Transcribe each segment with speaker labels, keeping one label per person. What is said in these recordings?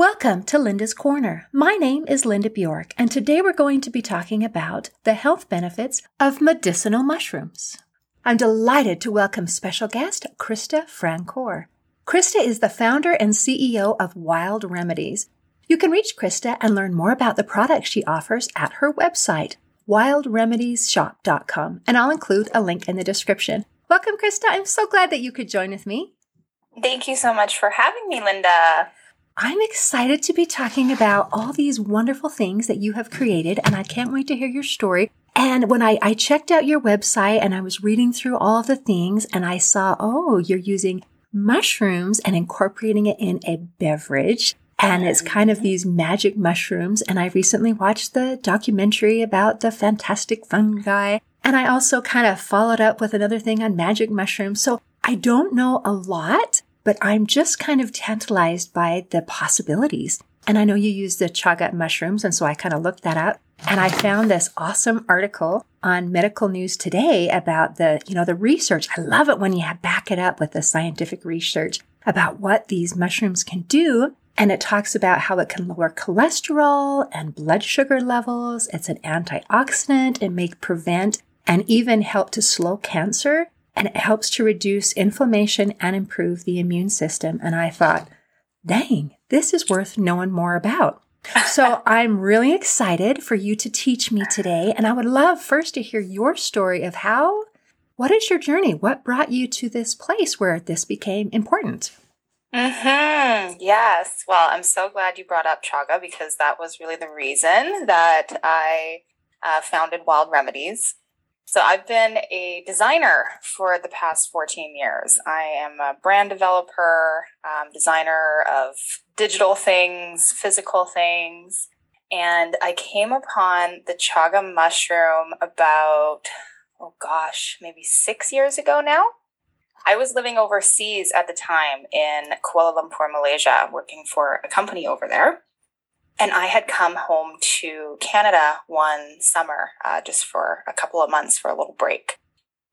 Speaker 1: Welcome to Linda's Corner. My name is Linda Bjork, and today we're going to be talking about the health benefits of medicinal mushrooms. I'm delighted to welcome special guest Krista Francoeur. Krista is the founder and CEO of Wild Remedies. You can reach Krista and learn more about the products she offers at her website, wildremediesshop.com, and I'll include a link in the description. Welcome, Krista. I'm so glad that you could join with me.
Speaker 2: Thank you so much for having me, Linda.
Speaker 1: I'm excited to be talking about all these wonderful things that you have created, and I can't wait to hear your story. And when I, I checked out your website and I was reading through all the things, and I saw, oh, you're using mushrooms and incorporating it in a beverage. And it's kind of these magic mushrooms. And I recently watched the documentary about the fantastic fungi. And I also kind of followed up with another thing on magic mushrooms. So I don't know a lot, but I'm just kind of tantalized by the possibilities. And I know you use the chaga mushrooms, and so I kind of looked that up. And I found this awesome article on Medical News Today about the, you know, the research. I love it when you back it up with the scientific research about what these mushrooms can do. And it talks about how it can lower cholesterol and blood sugar levels. It's an antioxidant. It may prevent and even help to slow cancer and it helps to reduce inflammation and improve the immune system. And I thought, dang, this is worth knowing more about. so I'm really excited for you to teach me today. And I would love first to hear your story of how, what is your journey? What brought you to this place where this became important?
Speaker 2: Hmm. Yes. Well, I'm so glad you brought up chaga because that was really the reason that I uh, founded Wild Remedies. So I've been a designer for the past 14 years. I am a brand developer, um, designer of digital things, physical things. And I came upon the chaga mushroom about, oh gosh, maybe six years ago now. I was living overseas at the time in Kuala Lumpur, Malaysia, working for a company over there. And I had come home to Canada one summer uh, just for a couple of months for a little break.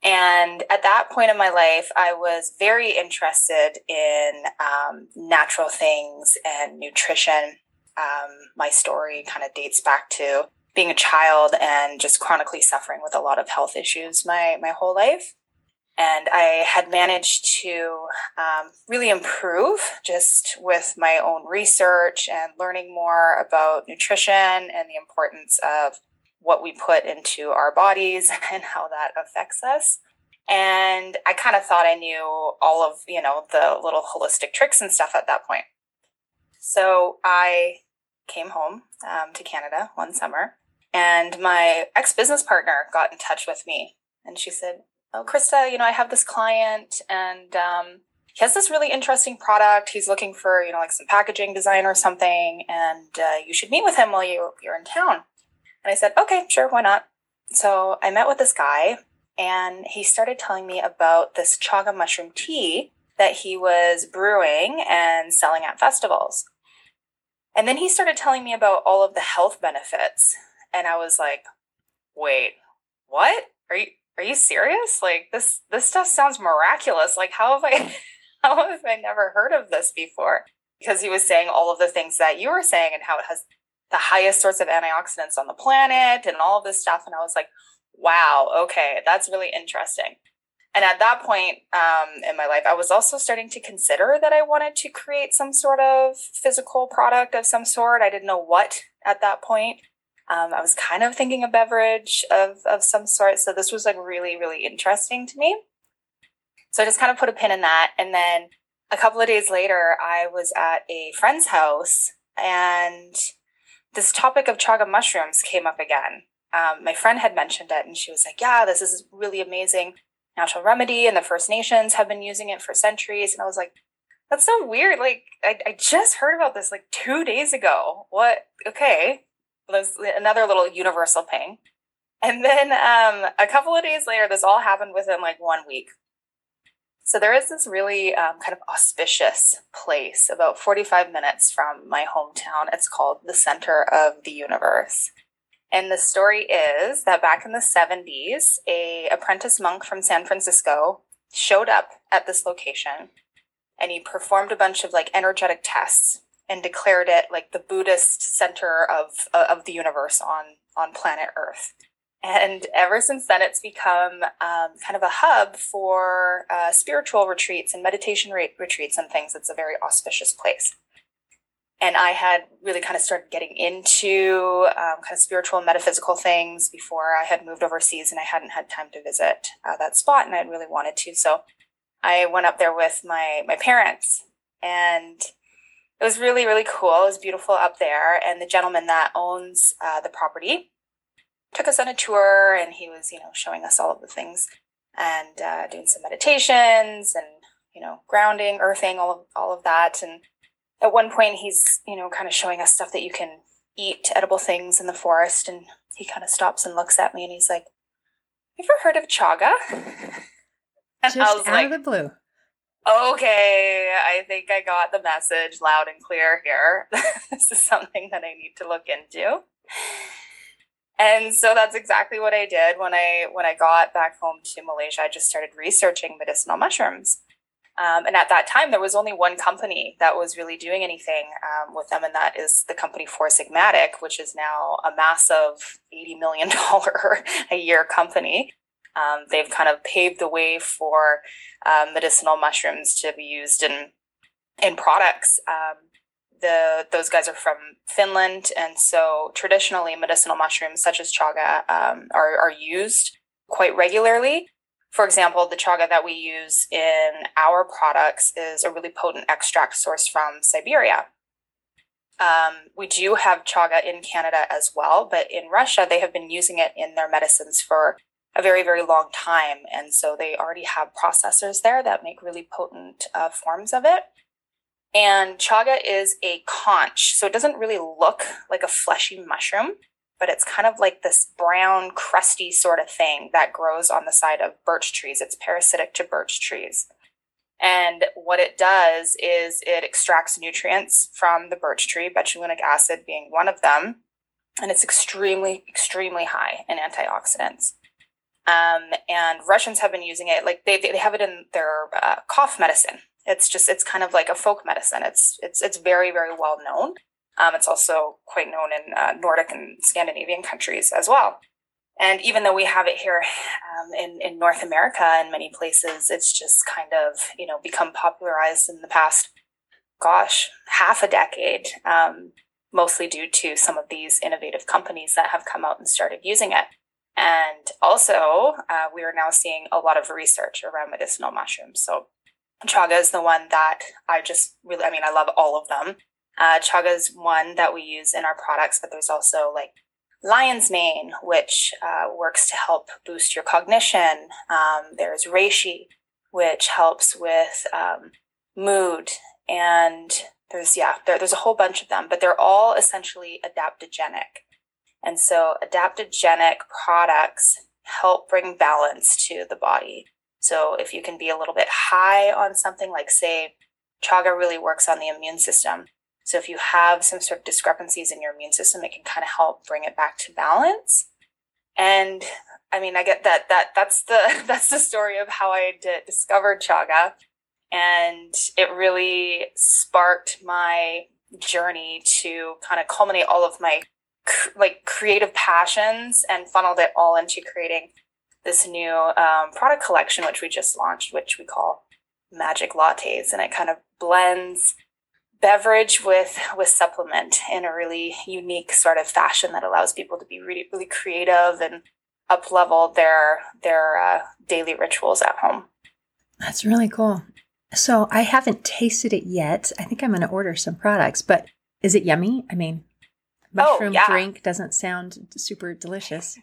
Speaker 2: And at that point in my life, I was very interested in um, natural things and nutrition. Um, my story kind of dates back to being a child and just chronically suffering with a lot of health issues my, my whole life. And I had managed to um, really improve just with my own research and learning more about nutrition and the importance of what we put into our bodies and how that affects us. And I kind of thought I knew all of, you know, the little holistic tricks and stuff at that point. So I came home um, to Canada one summer and my ex business partner got in touch with me and she said, oh, Krista, you know, I have this client and um, he has this really interesting product. He's looking for, you know, like some packaging design or something, and uh, you should meet with him while you, you're in town. And I said, okay, sure, why not? So I met with this guy, and he started telling me about this chaga mushroom tea that he was brewing and selling at festivals. And then he started telling me about all of the health benefits. And I was like, wait, what? Are you are you serious? Like this this stuff sounds miraculous. Like how have I how have I never heard of this before? Because he was saying all of the things that you were saying and how it has the highest sorts of antioxidants on the planet and all of this stuff. And I was like, wow, okay, that's really interesting. And at that point um, in my life, I was also starting to consider that I wanted to create some sort of physical product of some sort. I didn't know what at that point. Um, I was kind of thinking a beverage of, of some sort. So this was like really, really interesting to me. So I just kind of put a pin in that. And then a couple of days later, I was at a friend's house and this topic of chaga mushrooms came up again. Um, my friend had mentioned it and she was like, Yeah, this is really amazing natural remedy, and the First Nations have been using it for centuries. And I was like, That's so weird. Like, I, I just heard about this like two days ago. What? Okay another little universal ping. And then um, a couple of days later, this all happened within like one week. So there is this really um, kind of auspicious place about 45 minutes from my hometown. It's called the Center of the Universe. And the story is that back in the 70s, a apprentice monk from San Francisco showed up at this location and he performed a bunch of like energetic tests and declared it like the Buddhist center of of the universe on on planet Earth. And ever since then, it's become um, kind of a hub for uh, spiritual retreats and meditation re- retreats and things. It's a very auspicious place. And I had really kind of started getting into um, kind of spiritual and metaphysical things before I had moved overseas and I hadn't had time to visit uh, that spot and I really wanted to. So I went up there with my, my parents and it was really, really cool. It was beautiful up there. And the gentleman that owns uh, the property took us on a tour and he was, you know, showing us all of the things and uh, doing some meditations and, you know, grounding, earthing, all of, all of that. And at one point he's, you know, kind of showing us stuff that you can eat, edible things in the forest. And he kind of stops and looks at me and he's like, you ever heard of chaga?
Speaker 1: And Just out like, of the blue.
Speaker 2: Okay, I think I got the message loud and clear here. this is something that I need to look into and so that's exactly what I did when I when I got back home to Malaysia. I just started researching medicinal mushrooms, um, and at that time there was only one company that was really doing anything um, with them, and that is the company Four Sigmatic, which is now a massive eighty million dollar a year company. Um, they've kind of paved the way for uh, medicinal mushrooms to be used in in products. Um, the those guys are from Finland, and so traditionally medicinal mushrooms such as chaga um, are are used quite regularly. For example, the chaga that we use in our products is a really potent extract source from Siberia. Um, we do have chaga in Canada as well, but in Russia, they have been using it in their medicines for a very, very long time. And so they already have processors there that make really potent uh, forms of it. And chaga is a conk. So it doesn't really look like a fleshy mushroom, but it's kind of like this brown, crusty sort of thing that grows on the side of birch trees. It's parasitic to birch trees. And what it does is it extracts nutrients from the birch tree, betulinic acid being one of them. And it's extremely, extremely high in antioxidants. Um, and Russians have been using it, like they, they have it in their uh, cough medicine. It's just it's kind of like a folk medicine. It's it's it's very very well known. Um, it's also quite known in uh, Nordic and Scandinavian countries as well. And even though we have it here um, in in North America in many places, it's just kind of you know become popularized in the past, gosh, half a decade. Um, mostly due to some of these innovative companies that have come out and started using it. And also, uh, we are now seeing a lot of research around medicinal mushrooms. So Chaga is the one that I just really, I mean, I love all of them. Uh, chaga is one that we use in our products, but there's also like lion's mane, which uh, works to help boost your cognition. Um, there's reishi, which helps with um, mood. And there's, yeah, there, there's a whole bunch of them, but they're all essentially adaptogenic. And so adaptogenic products help bring balance to the body. So if you can be a little bit high on something like say chaga really works on the immune system. So if you have some sort of discrepancies in your immune system, it can kind of help bring it back to balance. And I mean, I get that that that's the that's the story of how I discovered chaga, and it really sparked my journey to kind of culminate all of my like creative passions and funneled it all into creating this new um, product collection, which we just launched, which we call Magic Lattes, and it kind of blends beverage with with supplement in a really unique sort of fashion that allows people to be really really creative and up level their their uh, daily rituals at home.
Speaker 1: That's really cool. So I haven't tasted it yet. I think I'm going to order some products, but is it yummy? I mean, mushroom oh, yeah. drink doesn't sound super delicious.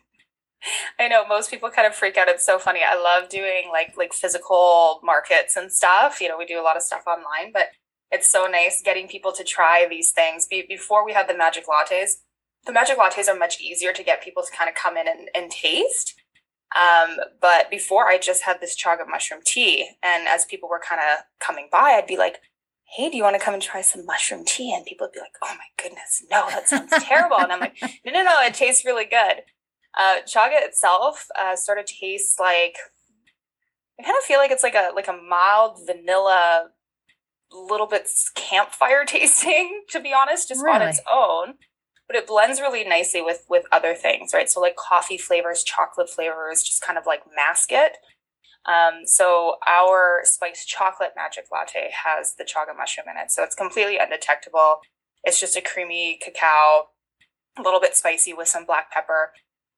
Speaker 2: I know most people kind of freak out. It's so funny. I love doing like like physical markets and stuff. You know, we do a lot of stuff online, but it's so nice getting people to try these things. Be- before we had the magic lattes, the magic lattes are much easier to get people to kind of come in and, and taste. Um, but before I just had this chaga mushroom tea, and as people were kind of coming by, I'd be like, "Hey, do you want to come and try some mushroom tea?" And people would be like, "Oh my goodness, no, that sounds terrible." And I'm like, "No, no, no, it tastes really good." Uh, chaga itself uh, sort of tastes like I kind of feel like it's like a like a mild vanilla little bit campfire tasting, to be honest, just really? on its own. But it blends really nicely with with other things, right? So like coffee flavors, chocolate flavors, just kind of like mask it. Um, so our spiced chocolate magic latte has the chaga mushroom in it, so it's completely undetectable. It's just a creamy cacao, a little bit spicy with some black pepper.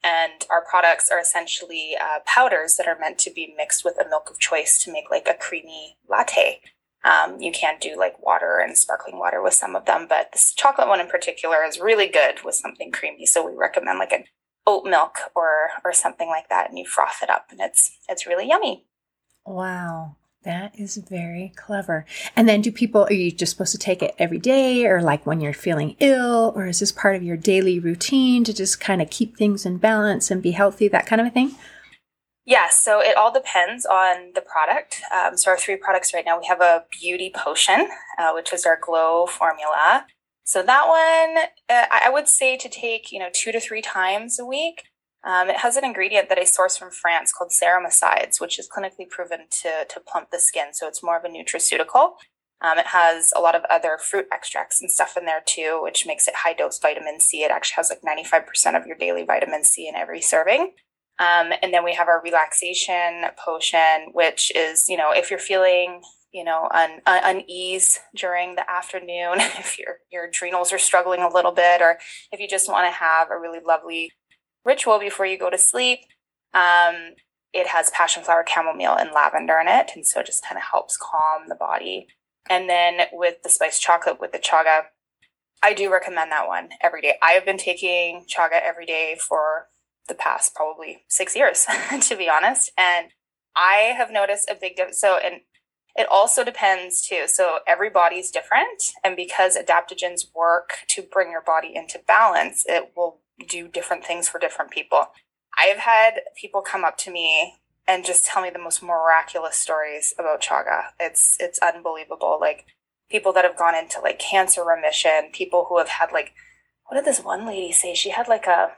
Speaker 2: And our products are essentially uh, powders that are meant to be mixed with a milk of choice to make like a creamy latte. Um, you can do like water and sparkling water with some of them, but this chocolate one in particular is really good with something creamy. So we recommend like an oat milk or or something like that, and you froth it up, and it's it's really yummy.
Speaker 1: Wow. That is very clever. And then do people, are you just supposed to take it every day or like when you're feeling ill? Or is this part of your daily routine to just kind of keep things in balance and be healthy, that kind of a thing?
Speaker 2: Yes, so it all depends on the product. Um, so our three products right now, we have a beauty potion, uh, which is our glow formula. So that one, uh, I would say to take, you know, two to three times a week. Um, it has an ingredient that I source from France called Ceramosides, which is clinically proven to, to plump the skin. So it's more of a nutraceutical. Um, it has a lot of other fruit extracts and stuff in there too, which makes it high dose vitamin C. It actually has like 95% of your daily vitamin C in every serving. Um, and then we have our relaxation potion, which is, you know, if you're feeling, you know, un- un- unease during the afternoon, if your your adrenals are struggling a little bit, or if you just want to have a really lovely ritual before you go to sleep, um, it has passion flower, chamomile, and lavender in it, and so it just kind of helps calm the body. And then with the spiced chocolate with the chaga, I do recommend that one every day. I have been taking chaga every day for the past probably six years, to be honest. And I have noticed a big difference. So, and it also depends too. So, every body's different. And because adaptogens work to bring your body into balance, it will do different things for different people. I've had people come up to me and just tell me the most miraculous stories about chaga. It's it's unbelievable. Like people that have gone into like cancer remission, people who have had like what did this one lady say? She had like a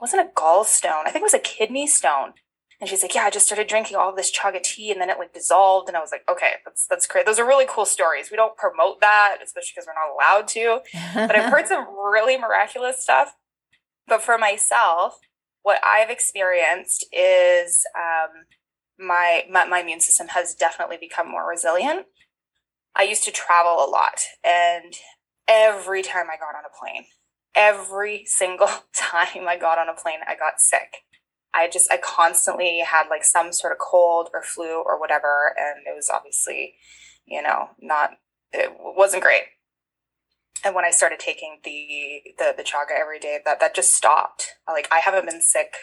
Speaker 2: wasn't a gallstone. I think it was a kidney stone. And she's like, yeah, I just started drinking all this chaga tea and then it like dissolved. And I was like, okay, that's, that's great. Those are really cool stories. We don't promote that, especially because we're not allowed to. But I've heard some really miraculous stuff. But for myself, what I've experienced is um, my, my, my immune system has definitely become more resilient. I used to travel a lot, and every time I got on a plane, every single time I got on a plane, I got sick. I just, I constantly had like some sort of cold or flu or whatever. And it was obviously, you know, not, it wasn't great. And when I started taking the, the, the chaga every day, that, that just stopped. Like I haven't been sick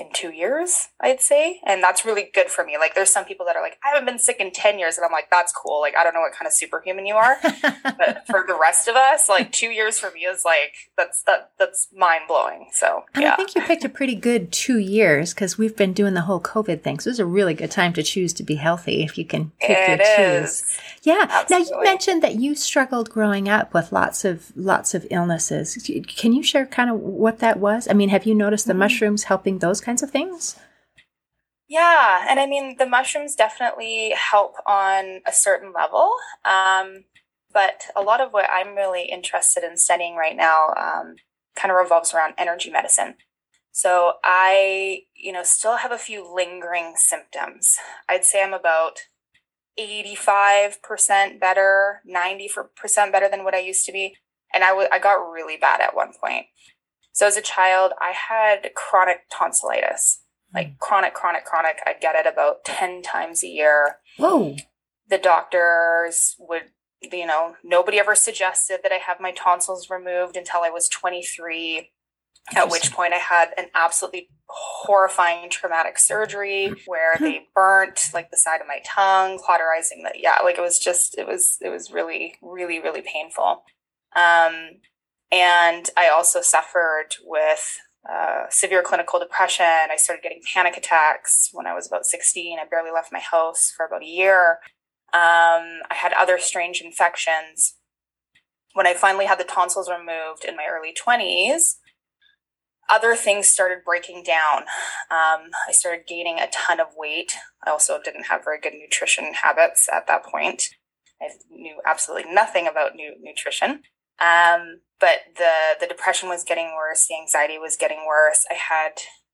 Speaker 2: in two years, I'd say. And that's really good for me. Like there's some people that are like, I haven't been sick in 10 years. And I'm like, that's cool. Like, I don't know what kind of superhuman you are. but for the rest of us, like two years for me is like, that's, that, that's mind blowing. So,
Speaker 1: and yeah. I think you picked a pretty good two years because we've been doing the whole COVID thing. So it's a really good time to choose to be healthy if you can pick it your is. choose. Yeah. Absolutely. Now you mentioned that you struggled growing up with lots of, lots of illnesses. Can you share kind of what that was? I mean, have you noticed the mm-hmm. mushrooms helping those kinds of things?
Speaker 2: Yeah, and I mean the mushrooms definitely help on a certain level, um, but a lot of what I'm really interested in studying right now um, kind of revolves around energy medicine. So I, you know, still have a few lingering symptoms. I'd say I'm about 85% better, 90% better than what I used to be. And I, w- I got really bad at one point. So as a child, I had chronic tonsillitis, like mm. chronic, chronic, chronic. I'd get it about 10 times a year.
Speaker 1: Whoa.
Speaker 2: The doctors would, you know, nobody ever suggested that I have my tonsils removed until I was 23. At which point I had an absolutely horrifying traumatic surgery where they burnt like the side of my tongue, cauterizing the yeah, like it was just it was it was really, really, really painful. Um, and I also suffered with uh, severe clinical depression. I started getting panic attacks when I was about 16. I barely left my house for about a year. Um, I had other strange infections. When I finally had the tonsils removed in my early 20s, other things started breaking down. Um, I started gaining a ton of weight. I also didn't have very good nutrition habits at that point. I knew absolutely nothing about new nutrition. Um, but the the depression was getting worse, the anxiety was getting worse. I had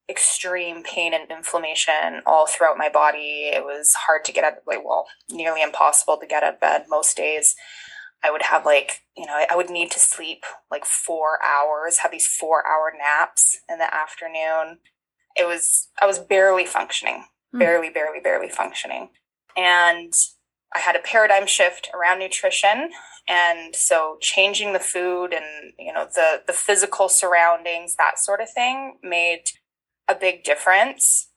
Speaker 2: extreme pain and inflammation all throughout my body. It was hard to get out of bed. well, nearly impossible to get out of bed most days. I would have like, you know, I would need to sleep like four hours, have these four hour naps in the afternoon. It was, I was barely functioning, mm. barely, barely, barely functioning. And I had a paradigm shift around nutrition. And so changing the food and, you know, the, the physical surroundings, that sort of thing made a big difference.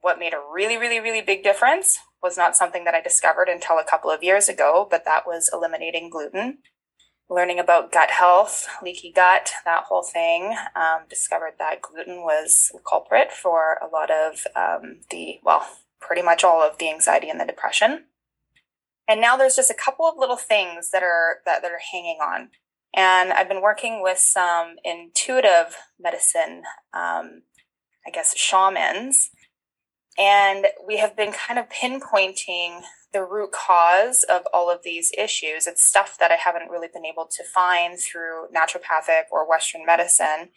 Speaker 2: What made a really, really, really big difference was not something that I discovered until a couple of years ago, but that was eliminating gluten. Learning about gut health, leaky gut, that whole thing, um, discovered that gluten was the culprit for a lot of um, the, well, pretty much all of the anxiety and the depression. And now there's just a couple of little things that are that, that are hanging on. And I've been working with some intuitive medicine, um, I guess, shamans and we have been kind of pinpointing the root cause of all of these issues. It's stuff that I haven't really been able to find through naturopathic or Western medicine.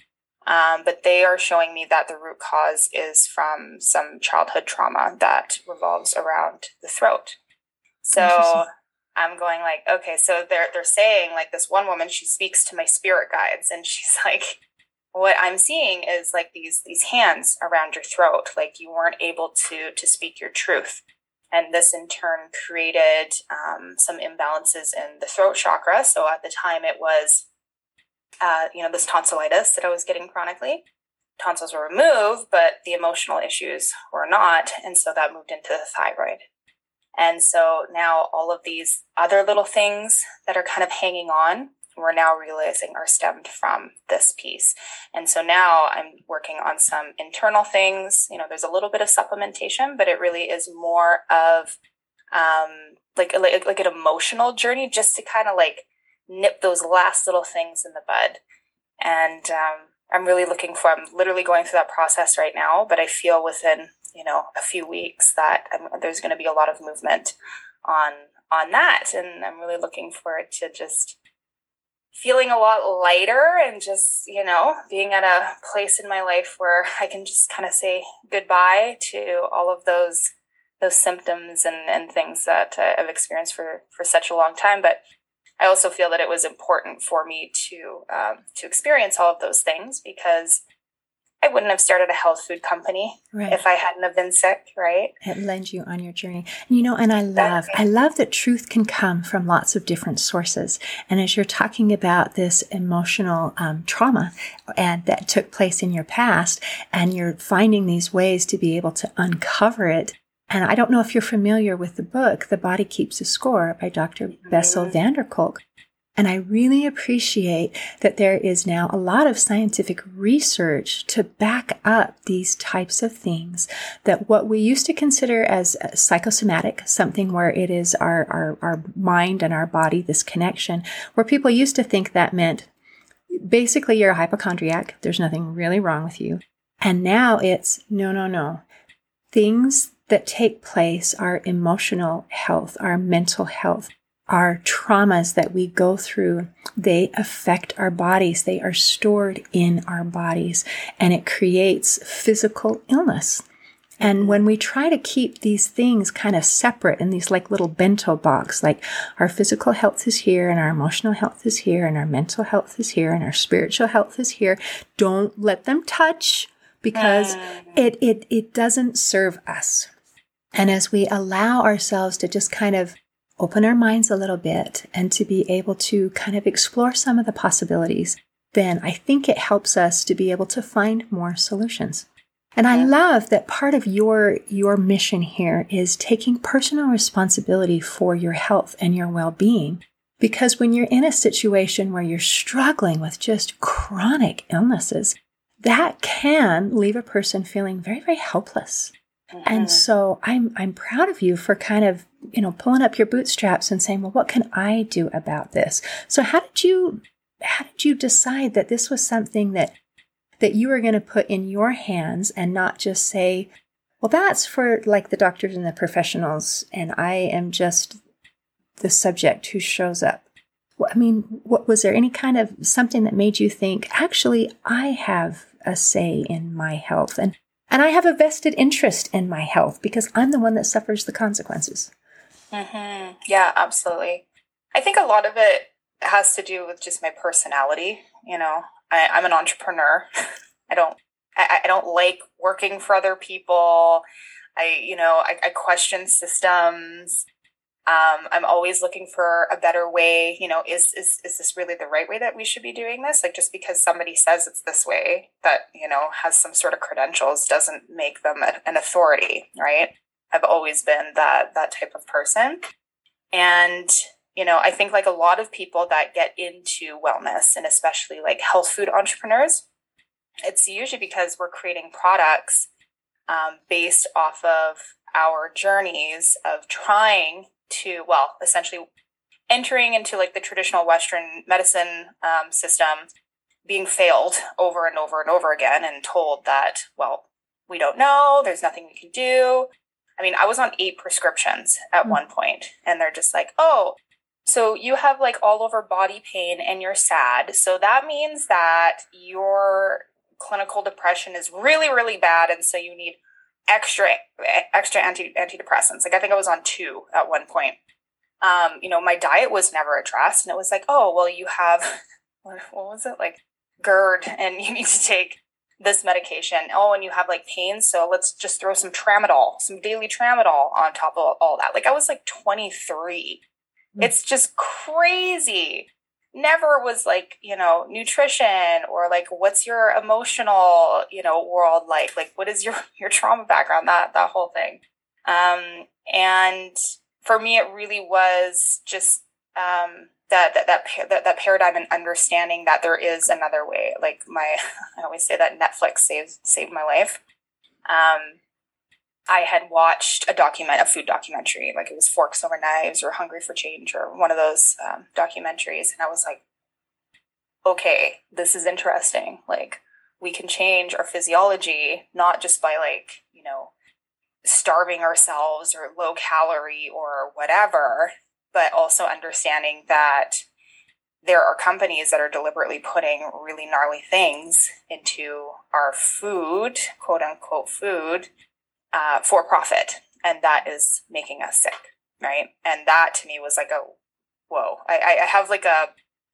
Speaker 2: Um, but they are showing me that the root cause is from some childhood trauma that revolves around the throat. So I'm going like, okay, so they're they're saying like this one woman, she speaks to my spirit guides, and she's like, what I'm seeing is like these these hands around your throat, like you weren't able to to speak your truth, and this in turn created um, some imbalances in the throat chakra. So at the time, it was uh, you know this tonsillitis that I was getting chronically. Tonsils were removed, but the emotional issues were not, and so that moved into the thyroid. And so now all of these other little things that are kind of hanging on we're now realizing are stemmed from this piece. And so now I'm working on some internal things. You know, there's a little bit of supplementation, but it really is more of um, like, like, like an emotional journey just to kind of like nip those last little things in the bud. And um, I'm really looking for, I'm literally going through that process right now, but I feel within, you know, a few weeks that I'm, there's going to be a lot of movement on on that and i'm really looking forward to just feeling a lot lighter and just, you know, being at a place in my life where I can just kind of say goodbye to all of those those symptoms and, and things that I've experienced for, for such a long time. But I also feel that it was important for me to um, to experience all of those things because I wouldn't have started a health food company right. if I hadn't have been sick, right?
Speaker 1: It led you on your journey. You know, and I love, I love that truth can come from lots of different sources. And as you're talking about this emotional um, trauma and that took place in your past, and you're finding these ways to be able to uncover it. And I don't know if you're familiar with the book, The Body Keeps a Score by Dr. Mm-hmm. Bessel van der Kolk. And I really appreciate that there is now a lot of scientific research to back up these types of things that what we used to consider as psychosomatic, something where it is our, our, our mind and our body, this connection, where people used to think that meant basically you're a hypochondriac. There's nothing really wrong with you. And now it's no, no, no. Things that take place are emotional health, our mental health our traumas that we go through, they affect our bodies. They are stored in our bodies and it creates physical illness. And when we try to keep these things kind of separate in these like little bento box, like our physical health is here and our emotional health is here and our mental health is here and our spiritual health is here, don't let them touch because mm. it, it, it doesn't serve us. And as we allow ourselves to just kind of open our minds a little bit and to be able to kind of explore some of the possibilities, then I think it helps us to be able to find more solutions. And I love that part of your, your mission here is taking personal responsibility for your health and your well-being. Because when you're in a situation where you're struggling with just chronic illnesses, that can leave a person feeling very, very helpless. Mm-hmm. And so I'm I'm proud of you for kind of you know, pulling up your bootstraps and saying, well, what can I do about this? So how did you, how did you decide that this was something that, that you were going to put in your hands and not just say, well, that's for like the doctors and the professionals, and I am just the subject who shows up. I mean, what, was there any kind of something that made you think, actually, I have a say in my health and, and I have a vested interest in my health because I'm the one that suffers the consequences?
Speaker 2: Mm-hmm. Yeah, absolutely. I think a lot of it has to do with just my personality. You know, I, am an entrepreneur. I don't, I, I, don't like working for other people. I, you know, I, I question systems. Um, I'm always looking for a better way. You know, is, is is this really the right way that we should be doing this? Like just because somebody says it's this way, that you know has some sort of credentials, doesn't make them a, an authority, right? I've always been that that type of person, and you know, I think like a lot of people that get into wellness and especially like health food entrepreneurs, it's usually because we're creating products um, based off of our journeys of trying to, well, essentially entering into like the traditional Western medicine um, system, being failed over and over and over again, and told that, well, we don't know, there's nothing we can do. I mean, I was on eight prescriptions at mm-hmm. one point, and they're just like, oh, so you have like all over body pain and you're sad. So that means that your clinical depression is really, really bad. And so you need extra extra anti antidepressants. Like I think I was on two at one point. Um, you know, my diet was never addressed, and it was like, oh, well, you have what, was it like GERD, and you need to take this medication. Oh, and you have like pain, so let's just throw some tramadol, some daily tramadol on top of all that. Like I was like 23. Mm-hmm. It's just crazy never was like you know nutrition or like what's your emotional you know world like? Like what is your your trauma background? That that whole thing. Um and for me it really was just um that that that, that, that paradigm and understanding that there is another way. Like my i always say that netflix saved saved my life. Um I had watched a document, a food documentary, like it was Forks Over Knives or Hungry for Change or one of those um, documentaries, and I was like, okay, this is interesting. Like we can change our physiology not just by like you know starving ourselves or low calorie or whatever, but also understanding that there are companies that are deliberately putting really gnarly things into our food, quote unquote food, uh, for profit, and that is making us sick, right? And that to me was like a whoa. I, I have like a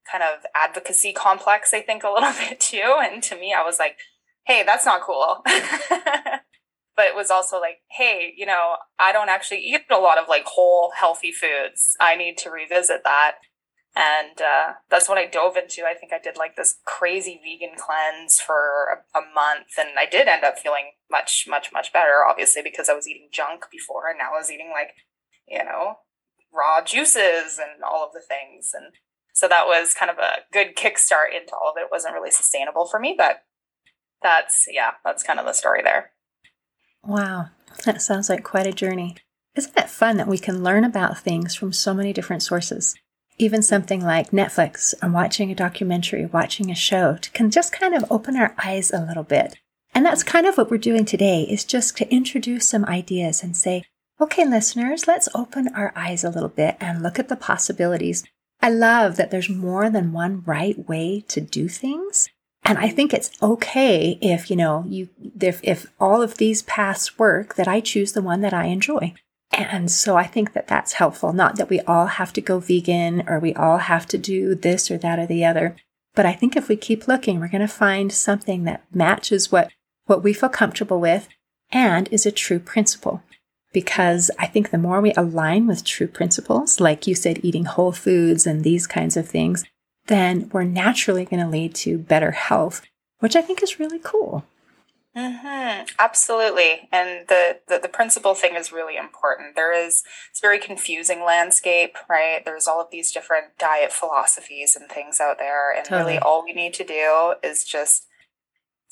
Speaker 2: kind of advocacy complex, I think, a little bit too. And to me, I was like, hey, that's not cool. but it was also like, hey, you know, I don't actually eat a lot of like whole healthy foods. I need to revisit that and uh, that's what I dove into. I think I did like this crazy vegan cleanse for a, a, month, and I did end up feeling much, much, much better. Obviously, because I was eating junk before, and now I was eating like, you know, raw juices and all of the things, and so that was kind of a good kickstart into all of it. It wasn't really sustainable for me, but that's yeah, that's kind of the story there.
Speaker 1: Wow, that sounds like quite a journey. Isn't it fun that we can learn about things from so many different sources? Even something like Netflix and watching a documentary, watching a show can just kind of open our eyes a little bit. And that's kind of what we're doing today is just to introduce some ideas and say, okay, listeners, let's open our eyes a little bit and look at the possibilities. I love that there's more than one right way to do things. And I think it's okay if, you know, you, if, if all of these paths work, that I choose the one that I enjoy. And so I think that that's helpful. Not that we all have to go vegan or we all have to do this or that or the other. But I think if we keep looking, we're going to find something that matches what, what we feel comfortable with and is a true principle. Because I think the more we align with true principles, like you said, eating whole foods and these kinds of things, then we're naturally going to lead to better health, which I think is really cool.
Speaker 2: Mm-hmm. Absolutely. And the, the, the principle thing is really important. There is, it's very confusing landscape, right? There's all of these different diet philosophies and things out there. And totally. really all we need to do is just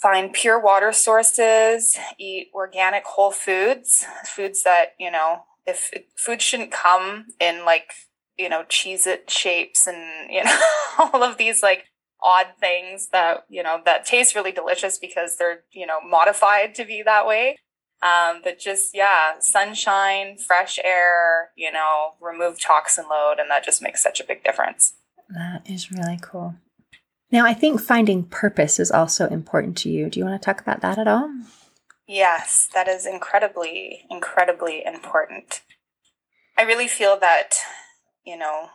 Speaker 2: find pure water sources, eat organic whole foods, foods that, you know, if food shouldn't come in like, you know, Cheez-It shapes and, you know, all of these like odd things that you know that taste really delicious because they're you know modified to be that way Um, but just, yeah, sunshine, fresh air, you know, remove toxin load, and that just makes such a big difference.
Speaker 1: That is really cool. Now, I think finding purpose is also important to you. Do you want to talk about that at all?
Speaker 2: Yes, that is incredibly, incredibly important. I really feel that, you know,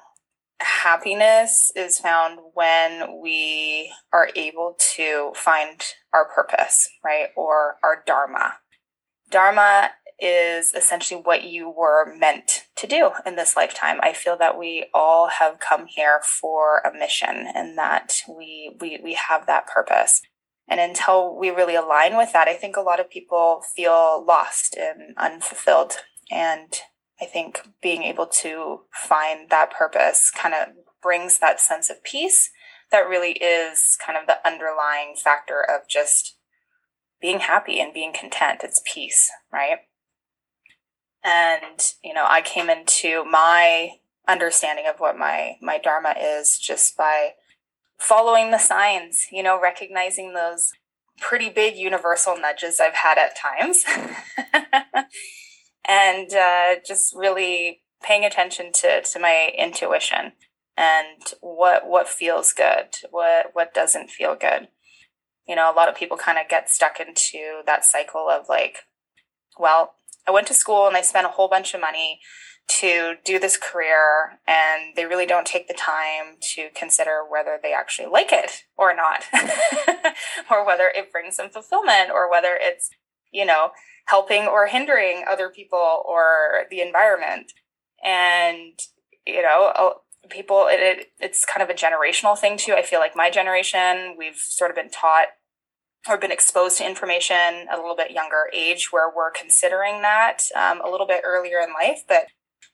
Speaker 2: happiness is found when we are able to find our purpose, right? Or our dharma. Dharma is essentially what you were meant to do in this lifetime. I feel that we all have come here for a mission and that we we we have that purpose. And until we really align with that, I think a lot of people feel lost and unfulfilled. And I think being able to find that purpose kind of brings that sense of peace that really is kind of the underlying factor of just being happy and being content. It's peace, right? And, you know, I came into my understanding of what my, my Dharma is just by following the signs, you know, recognizing those pretty big universal nudges I've had at times. and uh, just really paying attention to, to my intuition and what what feels good, what what doesn't feel good. You know, a lot of people kind of get stuck into that cycle of like, well, I went to school and I spent a whole bunch of money to do this career and they really don't take the time to consider whether they actually like it or not or whether it brings them fulfillment or whether it's you know helping or hindering other people or the environment. And you know people it, it, it's kind of a generational thing too. I feel like my generation we've sort of been taught or been exposed to information at a little bit younger age where we're considering that um, a little bit earlier in life. But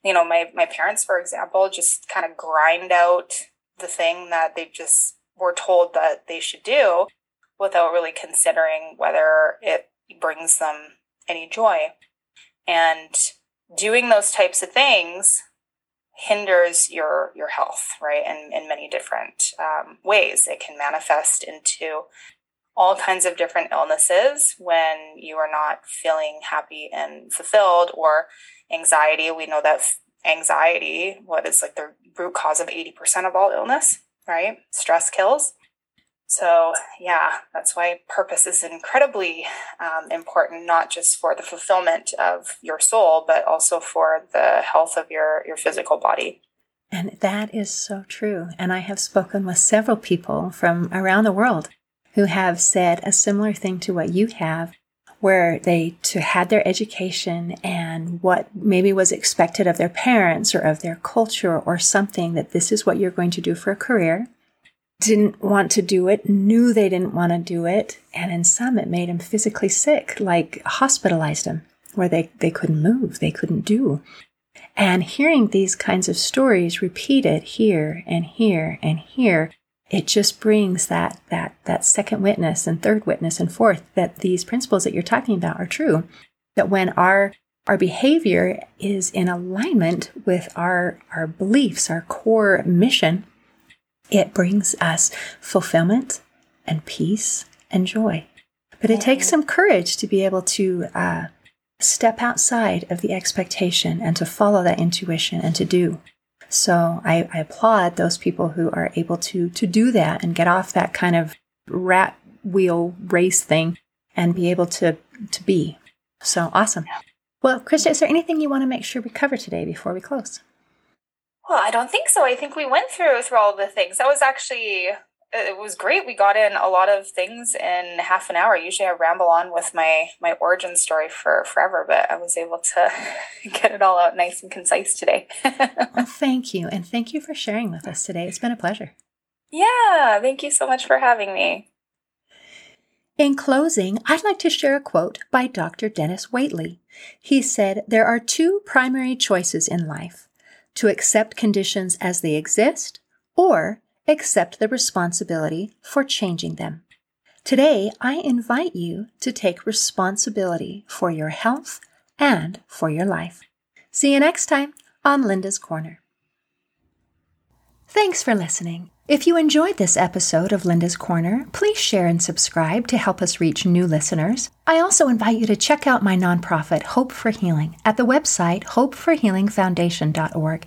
Speaker 2: you know my, my parents for example just kind of grind out the thing that they just were told that they should do without really considering whether it brings them any joy. And doing those types of things hinders your your health right And in many different um, ways. It can manifest into all kinds of different illnesses when you are not feeling happy and fulfilled or anxiety. We know that anxiety what is like the root cause of 80% of all illness right? Stress kills so yeah that's why purpose is incredibly um, important not just for the fulfillment of your soul but also for the health of your your physical body
Speaker 1: and that is so true and i have spoken with several people from around the world who have said a similar thing to what you have, where they to had their education and what maybe was expected of their parents or of their culture or something that this is what you're going to do for a career. Didn't want to do it, knew they didn't want to do it, and in some it made them physically sick, like hospitalized them, where they, they couldn't move, they couldn't do. And hearing these kinds of stories repeated here and here and here it just brings that that that second witness and third witness and fourth that these principles that you're talking about are true that when our our behavior is in alignment with our our beliefs our core mission it brings us fulfillment and peace and joy but it takes some courage to be able to uh, step outside of the expectation and to follow that intuition and to do so I, I applaud those people who are able to to do that and get off that kind of rat wheel race thing and be able to to be. So awesome. Well, Krista, is there anything you want to make sure we cover today before we close?
Speaker 2: Well, I don't think so. I think we went through through all the things. That was actually it was great. We got in a lot of things in half an hour. Usually I ramble on with my my origin story for forever, but I was able to get it all out nice and concise today.
Speaker 1: well, thank you. And thank you for sharing with us today. It's been a pleasure.
Speaker 2: Yeah, thank you so much for having me.
Speaker 1: In closing, I'd like to share a quote by Dr. Dennis Waitley. He said, There are two primary choices in life to accept conditions as they exist or accept the responsibility for changing them. Today, I invite you to take responsibility for your health and for your life. See you next time on Linda's Corner. Thanks for listening. If you enjoyed this episode of Linda's Corner, please share and subscribe to help us reach new listeners. I also invite you to check out my nonprofit, Hope for Healing, at the website hopeforhealingfoundation.org